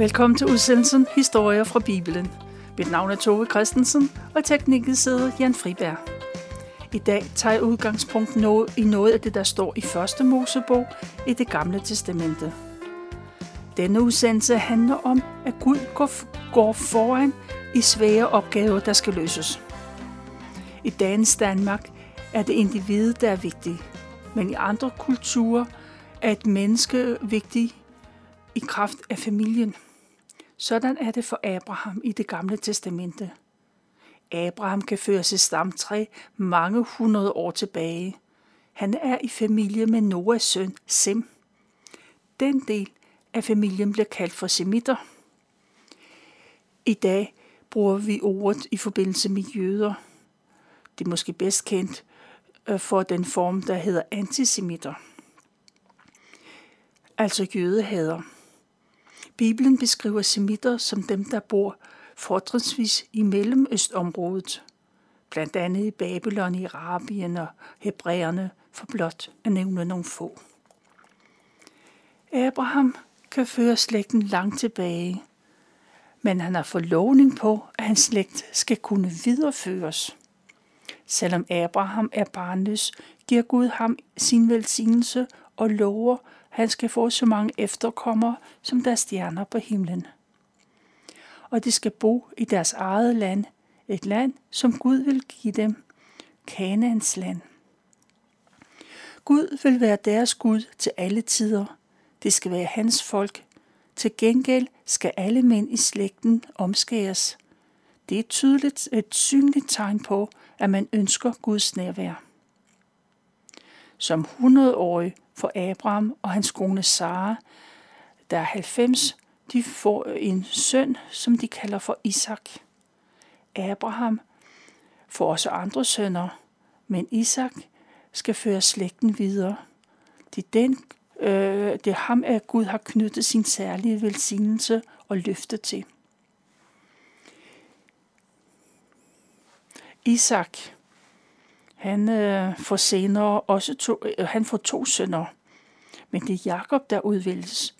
Velkommen til udsendelsen Historier fra Bibelen. Mit navn er Tove Christensen, og teknikken sidder Jan Friberg. I dag tager jeg udgangspunkt i noget af det, der står i første Mosebog i det gamle testamente. Denne udsendelse handler om, at Gud går foran i svære opgaver, der skal løses. I dagens Danmark er det individet, der er vigtigt, men i andre kulturer er et menneske vigtigt i kraft af familien. Sådan er det for Abraham i det gamle testamente. Abraham kan føre sit stamtræ mange hundrede år tilbage. Han er i familie med Noahs søn Sem. Den del af familien bliver kaldt for semitter. I dag bruger vi ordet i forbindelse med jøder. Det er måske bedst kendt øh, for den form, der hedder antisemitter. Altså jødehader. Bibelen beskriver semitter som dem, der bor fortrinsvis i Mellemøstområdet, blandt andet i Babylon, i Arabien og Hebræerne, for blot at nævne nogle få. Abraham kan føre slægten langt tilbage, men han har forlovning på, at hans slægt skal kunne videreføres. Selvom Abraham er barnløs, giver Gud ham sin velsignelse og lover, han skal få så mange efterkommere, som der er stjerner på himlen. Og de skal bo i deres eget land, et land, som Gud vil give dem, Kanaans land. Gud vil være deres Gud til alle tider. Det skal være hans folk. Til gengæld skal alle mænd i slægten omskæres. Det er tydeligt et synligt tegn på, at man ønsker Guds nærvær. Som 100-årig for Abraham og hans kone Sara, der er 90, de får en søn, som de kalder for Isak. Abraham får også andre sønner, men Isak skal føre slægten videre. Det er, den, øh, det er ham, at Gud har knyttet sin særlige velsignelse og løfte til. Isak han øh, får senere også to, øh, han får to sønner, men det er Jakob, der udvælges,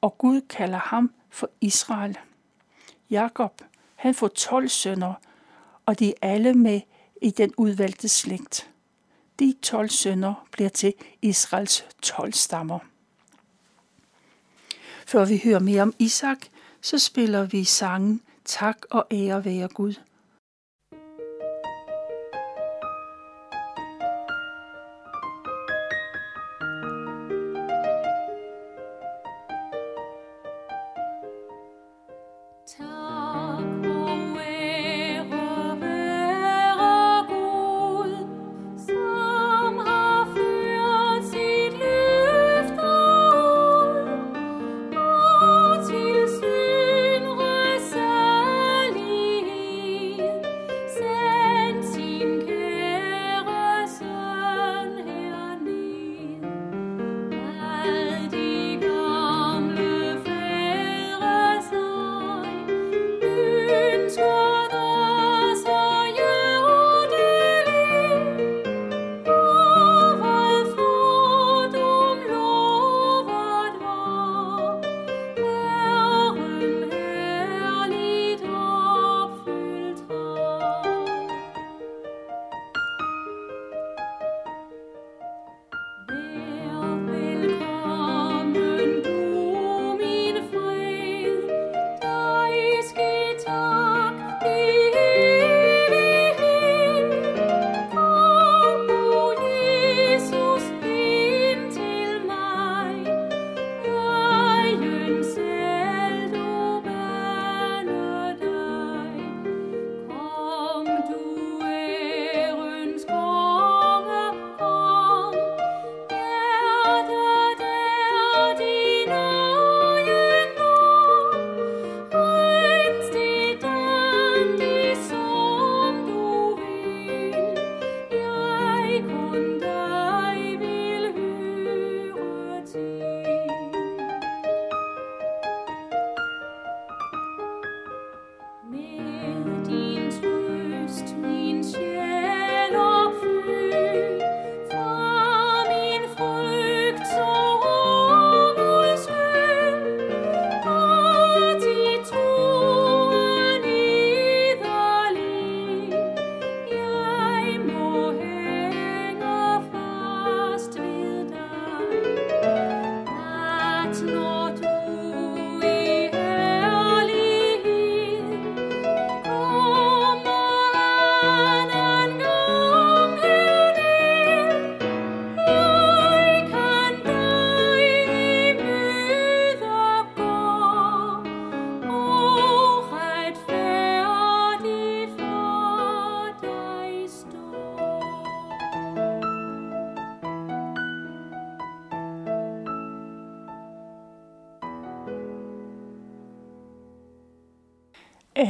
og Gud kalder ham for Israel. Jakob, han får 12 sønner, og de er alle med i den udvalgte slægt. De 12 sønner bliver til Israels 12 stammer. Før vi hører mere om Isak, så spiller vi sangen Tak og ære være Gud.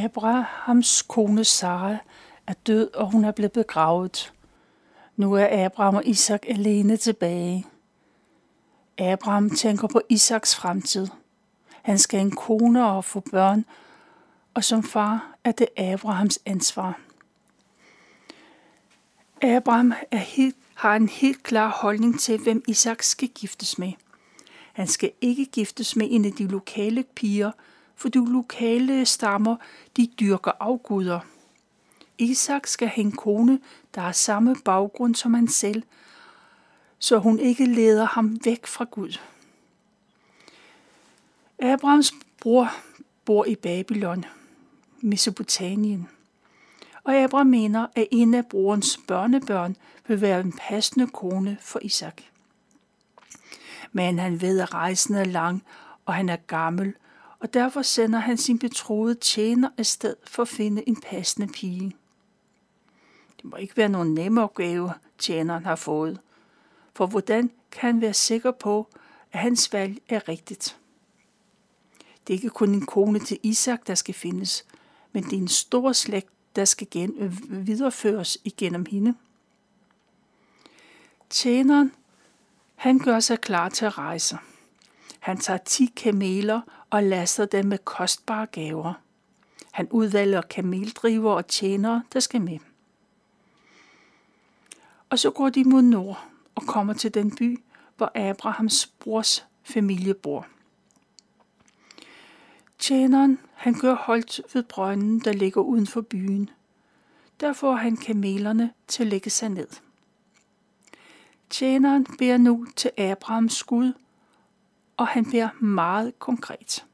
Abrahams kone Sara er død, og hun er blevet begravet. Nu er Abraham og Isak alene tilbage. Abraham tænker på Isaks fremtid. Han skal en kone og få børn, og som far er det Abrahams ansvar. Abraham er helt, har en helt klar holdning til, hvem Isak skal giftes med. Han skal ikke giftes med en af de lokale piger, for de lokale stammer, de dyrker afguder. Isak skal have en kone, der har samme baggrund som han selv, så hun ikke leder ham væk fra Gud. Abrahams bror bor i Babylon, Mesopotamien. Og Abraham mener, at en af brorens børnebørn vil være en passende kone for Isak. Men han ved, at rejsen er lang, og han er gammel, og derfor sender han sin betroede tjener afsted for at finde en passende pige. Det må ikke være nogen nem opgave, tjeneren har fået. For hvordan kan han være sikker på, at hans valg er rigtigt? Det er ikke kun en kone til Isak, der skal findes, men det er en stor slægt, der skal gen- videreføres igennem hende. Tjeneren, han gør sig klar til at rejse. Han tager 10 kameler og laster dem med kostbare gaver. Han udvælger kameldriver og tjenere, der skal med. Og så går de mod nord og kommer til den by, hvor Abrahams brors familie bor. Tjeneren, han gør holdt ved brønden, der ligger uden for byen. Der får han kamelerne til at lægge sig ned. Tjeneren beder nu til Abrahams skud, og han bliver meget konkret.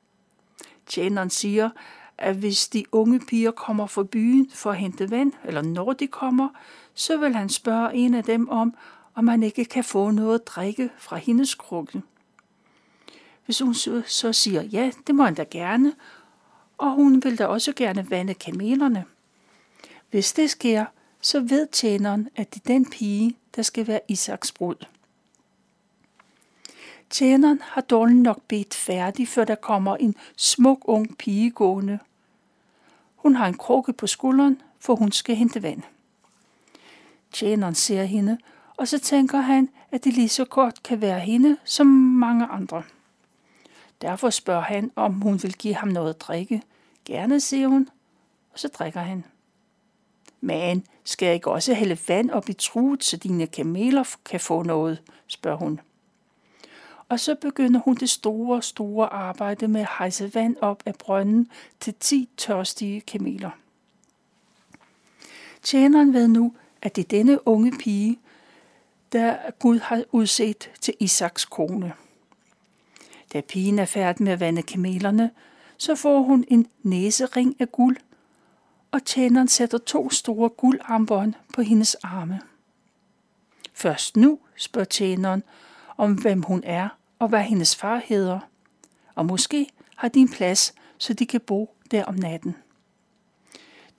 Tjeneren siger, at hvis de unge piger kommer fra byen for at hente vand, eller når de kommer, så vil han spørge en af dem om, om man ikke kan få noget at drikke fra hendes krukke. Hvis hun så siger ja, det må han da gerne, og hun vil da også gerne vande kamelerne. Hvis det sker, så ved tjeneren, at det er den pige, der skal være Isaks brud. Tjeneren har dårligt nok bedt færdig, før der kommer en smuk ung pige gående. Hun har en krukke på skulderen, for hun skal hente vand. Tjeneren ser hende, og så tænker han, at det lige så godt kan være hende som mange andre. Derfor spørger han, om hun vil give ham noget at drikke. Gerne, siger hun, og så drikker han. Men skal jeg ikke også hælde vand op i truet, så dine kameler kan få noget, spørger hun. Og så begynder hun det store, store arbejde med at hejse vand op af brønden til 10 tørstige kameler. Tjeneren ved nu, at det er denne unge pige, der Gud har udset til Isaks kone. Da pigen er færdig med at vande kamelerne, så får hun en næsering af guld, og tjeneren sætter to store guldarmbånd på hendes arme. Først nu, spørger tjeneren, om hvem hun er og hvad hendes far hedder, og måske har de en plads, så de kan bo der om natten.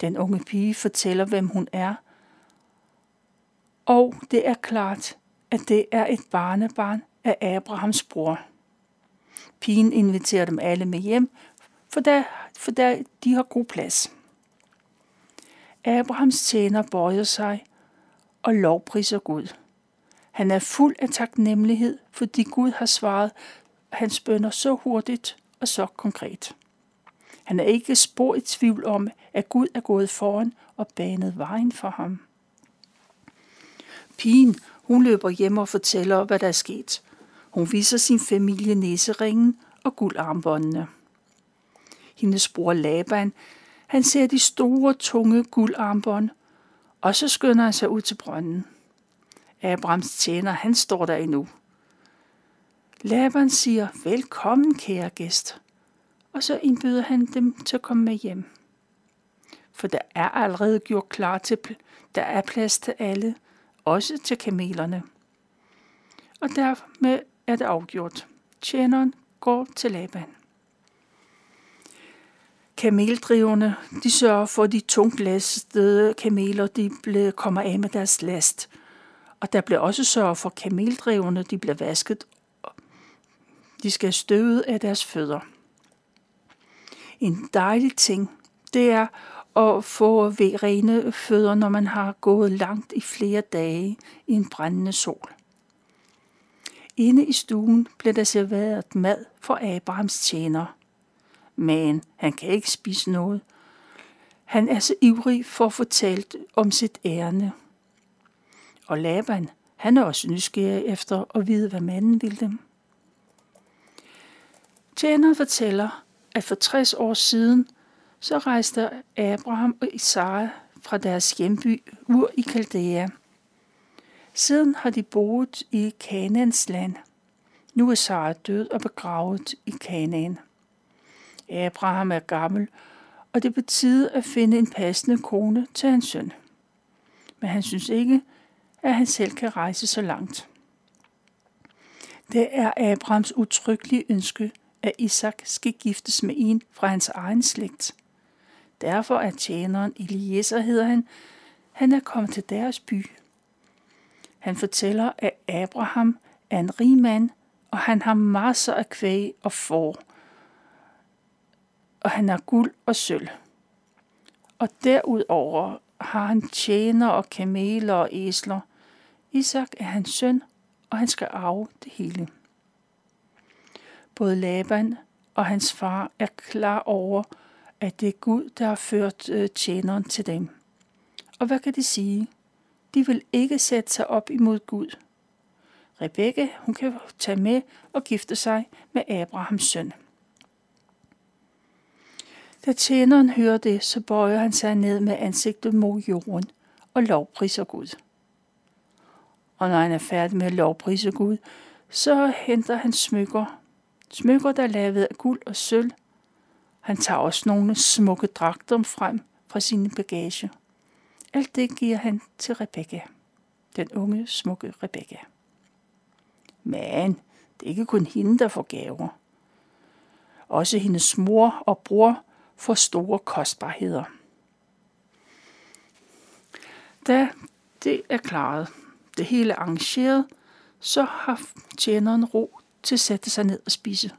Den unge pige fortæller, hvem hun er, og det er klart, at det er et barnebarn af Abrahams bror. Pigen inviterer dem alle med hjem, for der, for der de har god plads. Abrahams tjener bøjer sig og lovpriser Gud. Han er fuld af taknemmelighed, fordi Gud har svaret hans bønder så hurtigt og så konkret. Han er ikke spor i tvivl om, at Gud er gået foran og banet vejen for ham. Pigen, hun løber hjem og fortæller, hvad der er sket. Hun viser sin familie næseringen og guldarmbåndene. Hendes bror Laban, han ser de store, tunge guldarmbånd, og så skynder han sig ud til brønden. Abrahams tjener, han står der endnu. Laban siger, velkommen kære gæst, og så indbyder han dem til at komme med hjem. For der er allerede gjort klar til, der er plads til alle, også til kamelerne. Og dermed er det afgjort. Tjeneren går til Laban. Kameldriverne, de sørger for, at de tungt lastede kameler, de kommer af med deres last. Og der bliver også sørget for, kameldrevene, de bliver vasket. De skal støvet af deres fødder. En dejlig ting, det er at få ved rene fødder, når man har gået langt i flere dage i en brændende sol. Inde i stuen blev der serveret mad for Abrahams tjener. Men han kan ikke spise noget. Han er så ivrig for at fortælle om sit ærne. Og Laban, han er også nysgerrig efter at vide, hvad manden vil dem. Tjeneren fortæller, at for 60 år siden, så rejste Abraham og Isara fra deres hjemby Ur i Kaldea. Siden har de boet i Kanans land. Nu er Sara død og begravet i Kanaan. Abraham er gammel, og det betyder at finde en passende kone til hans søn. Men han synes ikke, at han selv kan rejse så langt. Det er Abrahams utryggelige ønske, at Isak skal giftes med en fra hans egen slægt. Derfor er tjeneren Eliezer, hedder han, han er kommet til deres by. Han fortæller, at Abraham er en rig mand, og han har masser af kvæg og får. Og han har guld og sølv. Og derudover har han tjener og kameler og æsler. Isak er hans søn, og han skal arve det hele. Både Laban og hans far er klar over, at det er Gud, der har ført øh, tjeneren til dem. Og hvad kan de sige? De vil ikke sætte sig op imod Gud. Rebekke, hun kan tage med og gifte sig med Abrahams søn. Da tjeneren hører det, så bøjer han sig ned med ansigtet mod jorden og lovpriser Gud. Og når han er færdig med at lovprise Gud, så henter han smykker. Smykker, der er lavet af guld og sølv. Han tager også nogle smukke dragter frem fra sin bagage. Alt det giver han til Rebekka, den unge, smukke Rebekka. Men det er ikke kun hende, der får gaver. Også hendes mor og bror får store kostbarheder. Da det er klaret, det hele arrangeret, så har tjeneren ro til at sætte sig ned og spise.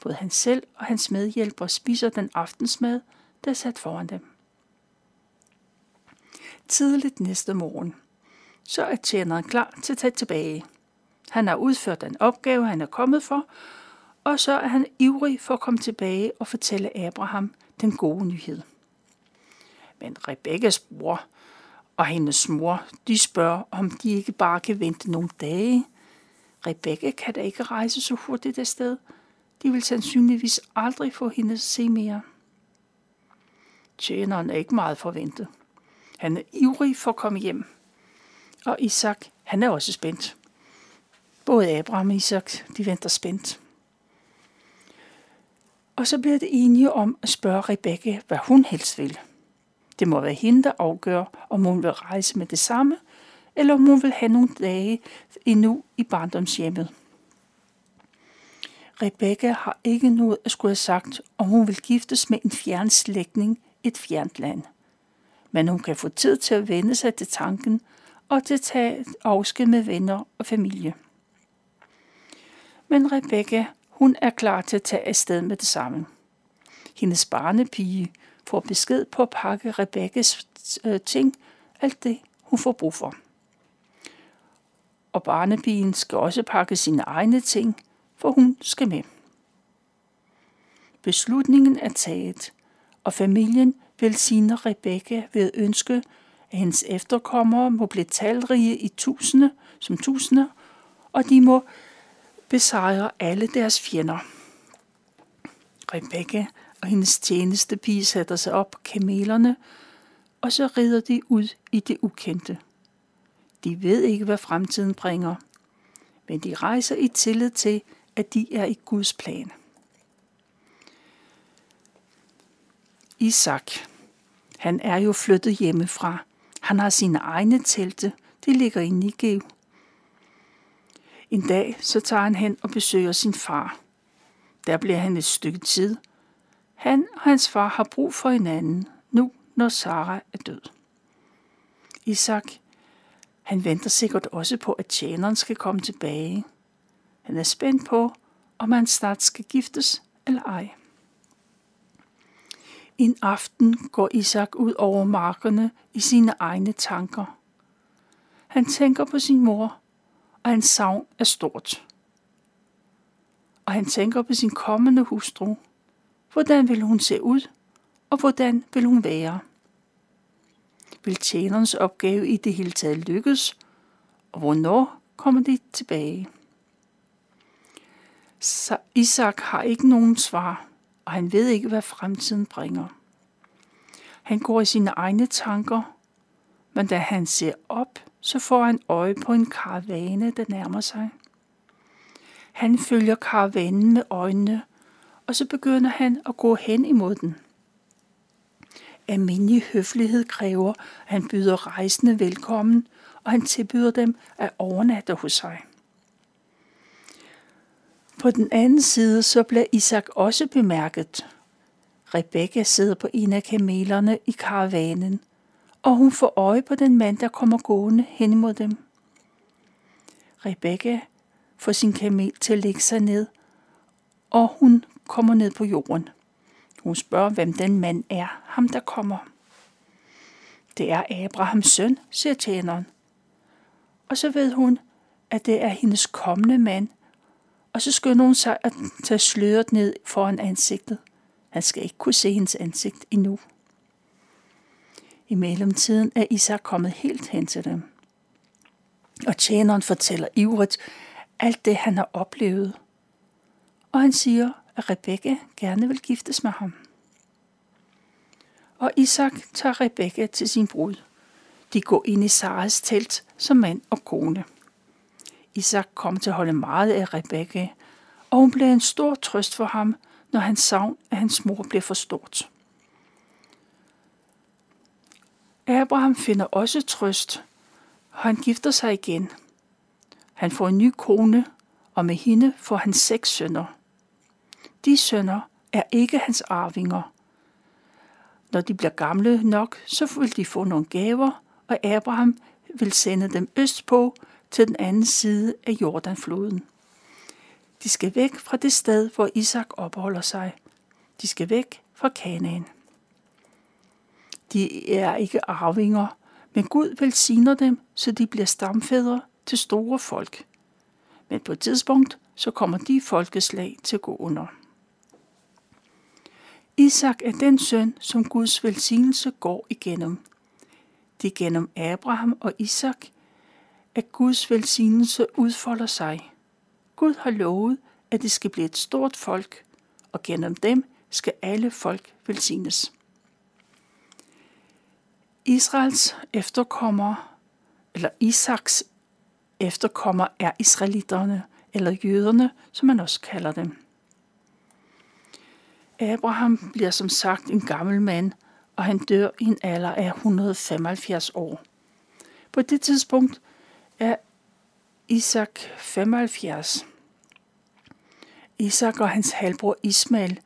Både han selv og hans medhjælper spiser den aftensmad, der er sat foran dem. Tidligt næste morgen, så er tjeneren klar til at tage tilbage. Han har udført den opgave, han er kommet for, og så er han ivrig for at komme tilbage og fortælle Abraham den gode nyhed. Men Rebekkas bror og hendes mor, de spørger, om de ikke bare kan vente nogle dage. Rebekka kan da ikke rejse så hurtigt afsted. De vil sandsynligvis aldrig få hende at se mere. Tjeneren er ikke meget forventet. Han er ivrig for at komme hjem. Og Isak, han er også spændt. Både Abraham og Isak, de venter spændt. Og så bliver det enige om at spørge Rebekka, hvad hun helst vil. Det må være hende, der afgør, om hun vil rejse med det samme, eller om hun vil have nogle dage endnu i barndomshjemmet. Rebekka har ikke noget at skulle have sagt, om hun vil giftes med en fjern slægtning et fjernt land. Men hun kan få tid til at vende sig til tanken og til at tage afsked med venner og familie. Men Rebekka, hun er klar til at tage afsted med det samme. Hendes barnepige får besked på at pakke Rebekkas øh, ting, alt det hun får brug for. Og barnepigen skal også pakke sine egne ting, for hun skal med. Beslutningen er taget, og familien velsigner Rebekka ved at ønske, at hendes efterkommere må blive talrige i tusinde som tusinder, og de må besejre alle deres fjender. Rebekka og hendes tjeneste pige sætter sig op på kamelerne, og så rider de ud i det ukendte. De ved ikke, hvad fremtiden bringer, men de rejser i tillid til, at de er i Guds plan. Isak, han er jo flyttet hjemmefra. Han har sine egne telte. De ligger i Nigev. En dag så tager han hen og besøger sin far. Der bliver han et stykke tid. Han og hans far har brug for hinanden, nu når Sara er død. Isak, han venter sikkert også på, at tjeneren skal komme tilbage. Han er spændt på, om han snart skal giftes eller ej. En aften går Isak ud over markerne i sine egne tanker. Han tænker på sin mor, og hans savn er stort. Og han tænker på sin kommende hustru. Hvordan vil hun se ud, og hvordan vil hun være? Vil tjenerens opgave i det hele taget lykkes, og hvornår kommer de tilbage? Så Isak har ikke nogen svar, og han ved ikke, hvad fremtiden bringer. Han går i sine egne tanker, men da han ser op, så får han øje på en karavane, der nærmer sig. Han følger karavanen med øjnene, og så begynder han at gå hen imod den. Almindelig høflighed kræver, at han byder rejsende velkommen, og han tilbyder dem at overnatte hos sig. På den anden side så bliver Isak også bemærket. Rebekka sidder på en af kamelerne i karavanen, og hun får øje på den mand, der kommer gående hen imod dem. Rebekka får sin kamel til at lægge sig ned, og hun kommer ned på jorden. Hun spørger, hvem den mand er, ham der kommer. Det er Abrahams søn, siger tjeneren. Og så ved hun, at det er hendes kommende mand, og så skynder hun sig at tage sløret ned foran ansigtet. Han skal ikke kunne se hendes ansigt endnu. I mellemtiden er Isak kommet helt hen til dem. Og tjeneren fortæller ivrigt alt det, han har oplevet. Og han siger, at Rebekka gerne vil giftes med ham. Og Isak tager Rebekka til sin brud. De går ind i Saras telt som mand og kone. Isak kom til at holde meget af Rebekka, og hun blev en stor trøst for ham, når han savn af hans mor blev for stort. Abraham finder også trøst, og han gifter sig igen. Han får en ny kone, og med hende får han seks sønner. De sønner er ikke hans arvinger. Når de bliver gamle nok, så vil de få nogle gaver, og Abraham vil sende dem østpå til den anden side af Jordanfloden. De skal væk fra det sted, hvor Isak opholder sig. De skal væk fra Kanaan. De er ikke arvinger, men Gud velsigner dem, så de bliver stamfædre til store folk. Men på et tidspunkt, så kommer de folkeslag til at gå under. Isak er den søn, som Guds velsignelse går igennem. Det er gennem Abraham og Isak, at Guds velsignelse udfolder sig. Gud har lovet, at det skal blive et stort folk, og gennem dem skal alle folk velsignes. Israels efterkommer, eller Isaks efterkommer, er israelitterne, eller jøderne, som man også kalder dem. Abraham bliver som sagt en gammel mand, og han dør i en alder af 175 år. På det tidspunkt er Isak 75. Isak og hans halvbror Ismail,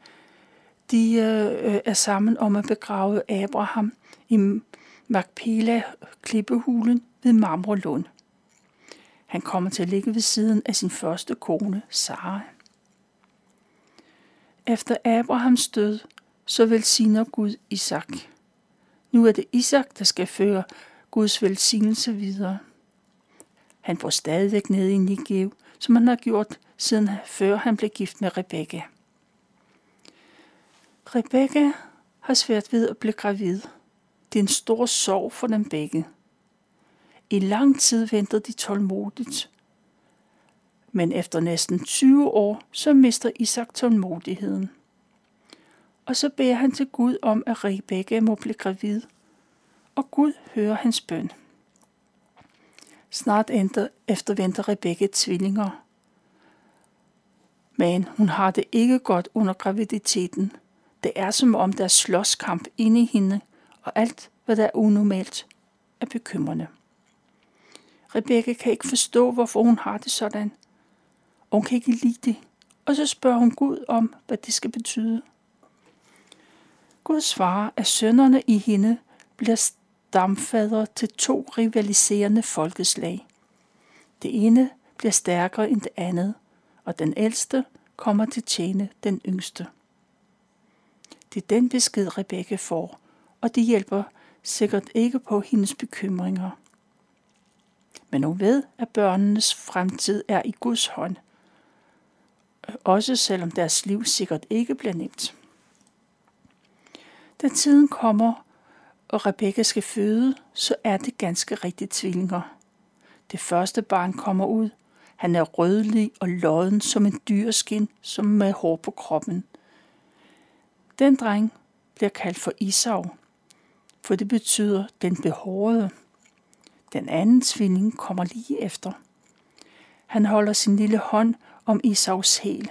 de øh, er sammen om at begrave Abraham i Magpela klippehulen ved Marmorlund. Han kommer til at ligge ved siden af sin første kone, Sara. Efter Abrahams død, så velsigner Gud Isak. Nu er det Isak, der skal føre Guds velsignelse videre. Han bor stadigvæk ned i Nigev, som han har gjort siden før han blev gift med Rebekka. Rebekka har svært ved at blive gravid. Det er en stor sorg for dem begge. I lang tid ventede de tålmodigt. Men efter næsten 20 år, så mister Isak tålmodigheden. Og så beder han til Gud om, at Rebekka må blive gravid. Og Gud hører hans bøn. Snart efter venter Rebekka tvillinger. Men hun har det ikke godt under graviditeten. Det er som om der er slåskamp inde i hende, og alt, hvad der er unormalt, er bekymrende. Rebecca kan ikke forstå, hvorfor hun har det sådan. Og hun kan ikke lide det. Og så spørger hun Gud om, hvad det skal betyde. Gud svarer, at sønnerne i hende bliver stamfader til to rivaliserende folkeslag. Det ene bliver stærkere end det andet, og den ældste kommer til tjene den yngste. Det er den besked, Rebecca får, og det hjælper sikkert ikke på hendes bekymringer. Men hun ved, at børnenes fremtid er i Guds hånd, også selvom deres liv sikkert ikke bliver nemt. Da tiden kommer, og Rebecca skal føde, så er det ganske rigtigt tvillinger. Det første barn kommer ud. Han er rødlig og lodden som en dyreskin, som med hår på kroppen. Den dreng bliver kaldt for Isau, for det betyder den behårede. Den anden tvilling kommer lige efter. Han holder sin lille hånd om Isaus hæl.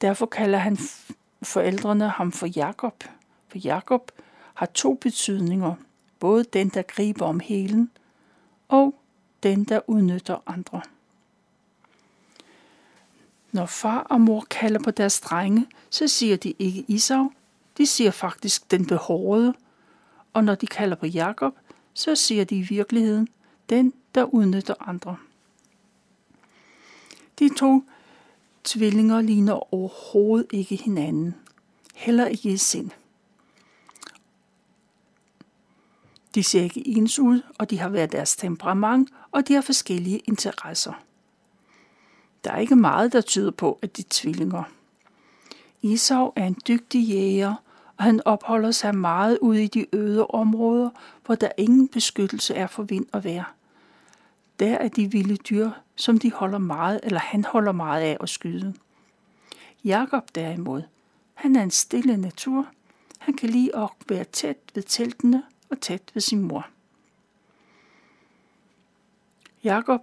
Derfor kalder han forældrene ham for Jakob, for Jakob har to betydninger, både den, der griber om hælen, og den, der udnytter andre. Når far og mor kalder på deres drenge, så siger de ikke Isau, de siger faktisk den behårede, og når de kalder på Jakob, så ser de i virkeligheden den, der udnytter andre. De to tvillinger ligner overhovedet ikke hinanden, heller ikke i sind. De ser ikke ens ud, og de har været deres temperament, og de har forskellige interesser. Der er ikke meget, der tyder på, at de er tvillinger. Isau er en dygtig jæger, og han opholder sig meget ude i de øde områder, hvor der ingen beskyttelse er for vind og vejr. Der er de vilde dyr, som de holder meget, eller han holder meget af at skyde. Jakob derimod, han er en stille natur. Han kan lide at være tæt ved teltene og tæt ved sin mor. Jakob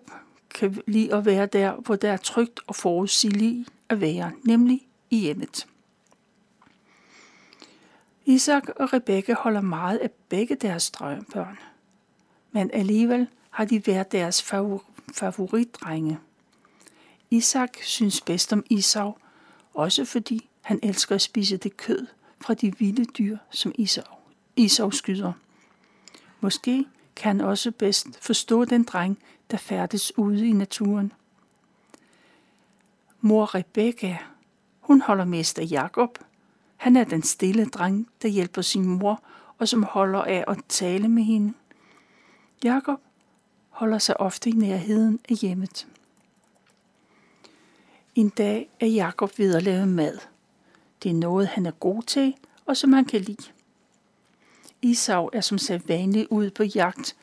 kan lide at være der, hvor der er trygt og forudsigeligt at være, nemlig i hjemmet. Isak og Rebekka holder meget af begge deres børn, men alligevel har de været deres favoritdrenge. Isak synes bedst om Isau, også fordi han elsker at spise det kød fra de vilde dyr, som Isau, Isau skyder. Måske kan han også bedst forstå den dreng, der færdes ude i naturen. Mor Rebecca, hun holder mest af Jakob. Han er den stille dreng, der hjælper sin mor og som holder af at tale med hende. Jakob holder sig ofte i nærheden af hjemmet. En dag er Jakob ved at lave mad. Det er noget, han er god til, og som han kan lide. Isau er som sædvanligt ude på jagt.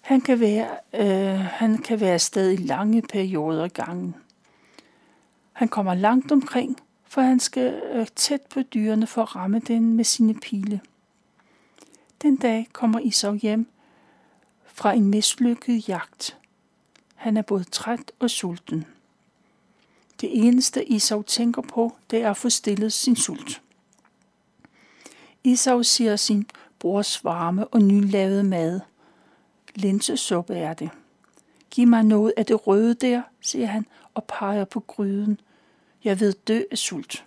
Han kan være, øh, han kan være afsted i lange perioder gangen. Han kommer langt omkring, for han skal øh, tæt på dyrene for at ramme den med sine pile. Den dag kommer Isau hjem fra en mislykket jagt. Han er både træt og sulten. Det eneste Isau tænker på, det er at få stillet sin sult. Isau siger sin brors varme og nylavede mad. Linsesuppe er det. Giv mig noget af det røde der, siger han og peger på gryden. Jeg ved dø af sult.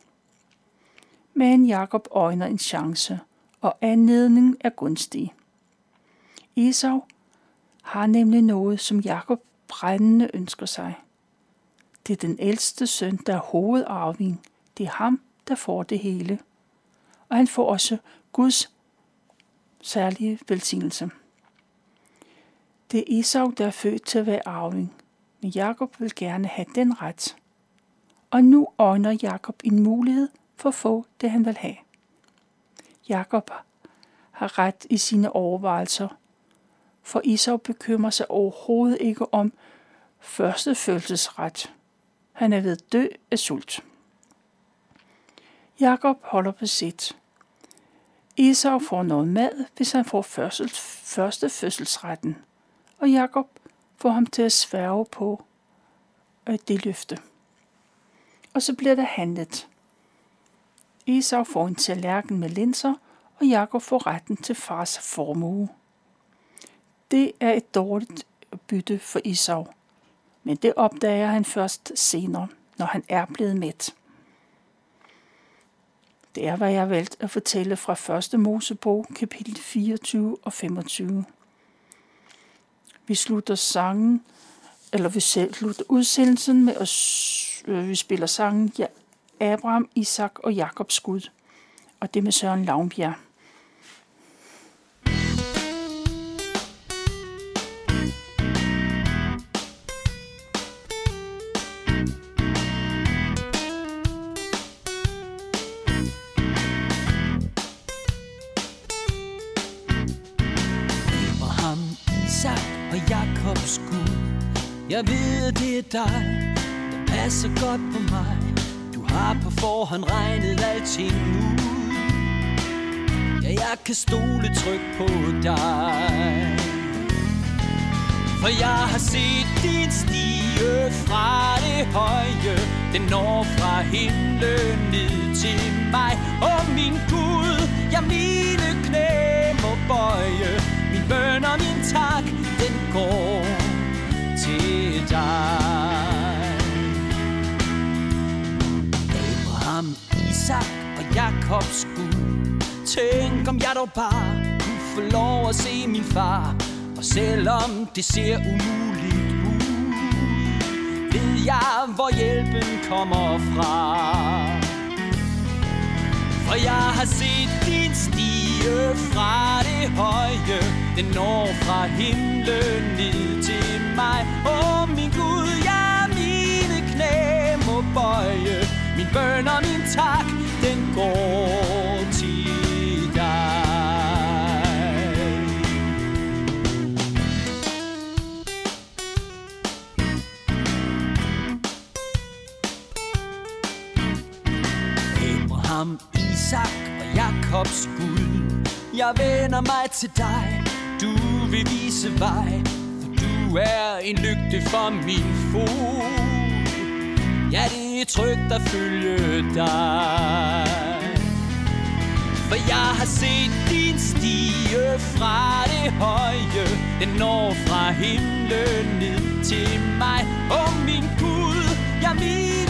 Men Jakob øjner en chance, og anledningen er gunstig. Esau har nemlig noget, som Jakob brændende ønsker sig. Det er den ældste søn, der er hovedarving. Det er ham, der får det hele og han får også Guds særlige velsignelse. Det er Esau, der er født til at være arving, men Jakob vil gerne have den ret. Og nu ånder Jakob en mulighed for at få det, han vil have. Jakob har ret i sine overvejelser, for Isau bekymrer sig overhovedet ikke om første følelsesret. Han er ved dø af sult. Jakob holder på sit. Esau får noget mad, hvis han får førsels, første fødselsretten, og Jakob får ham til at sværge på at det løfte. Og så bliver der handlet. Esau får en tallerken med linser, og Jakob får retten til fars formue. Det er et dårligt bytte for Esau, men det opdager han først senere, når han er blevet mæt. Det er, hvad jeg har valgt at fortælle fra 1. Mosebog, kapitel 24 og 25. Vi slutter sangen, eller vi slutter udsendelsen med at øh, vi spiller sangen ja, Abraham, Isak og Jakobs Gud. og det med Søren Lavnbjerg. Jeg ved, det er dig, passer godt på mig. Du har på forhånd regnet alting ud. Ja, jeg kan stole tryk på dig. For jeg har set din stige fra det høje. Den når fra himlen ned til mig. Og min Gud, jeg mine knæ må bøje. Min bøn og min tak, den går til dig. Isak og Jakobs Gud Tænk om jeg dog bare kunne få lov at se min far. Og selvom det ser umuligt ud Ved jeg, hvor hjælpen kommer fra. For jeg har set din stige fra det høje. Den når fra himlen ned til mig. Åh oh, min Gud, ja mine knæ må bøje. Min bøn og min tak, den går til dig. Abraham, Isak og Jakobs Gud. Jeg vender mig til dig. Du vil vise vej Du er en lygte for min fod. Ja, det trygt at følge dig. For jeg har set din stige fra det høje. Den når fra himlen ned til mig. Og min Gud, ja mine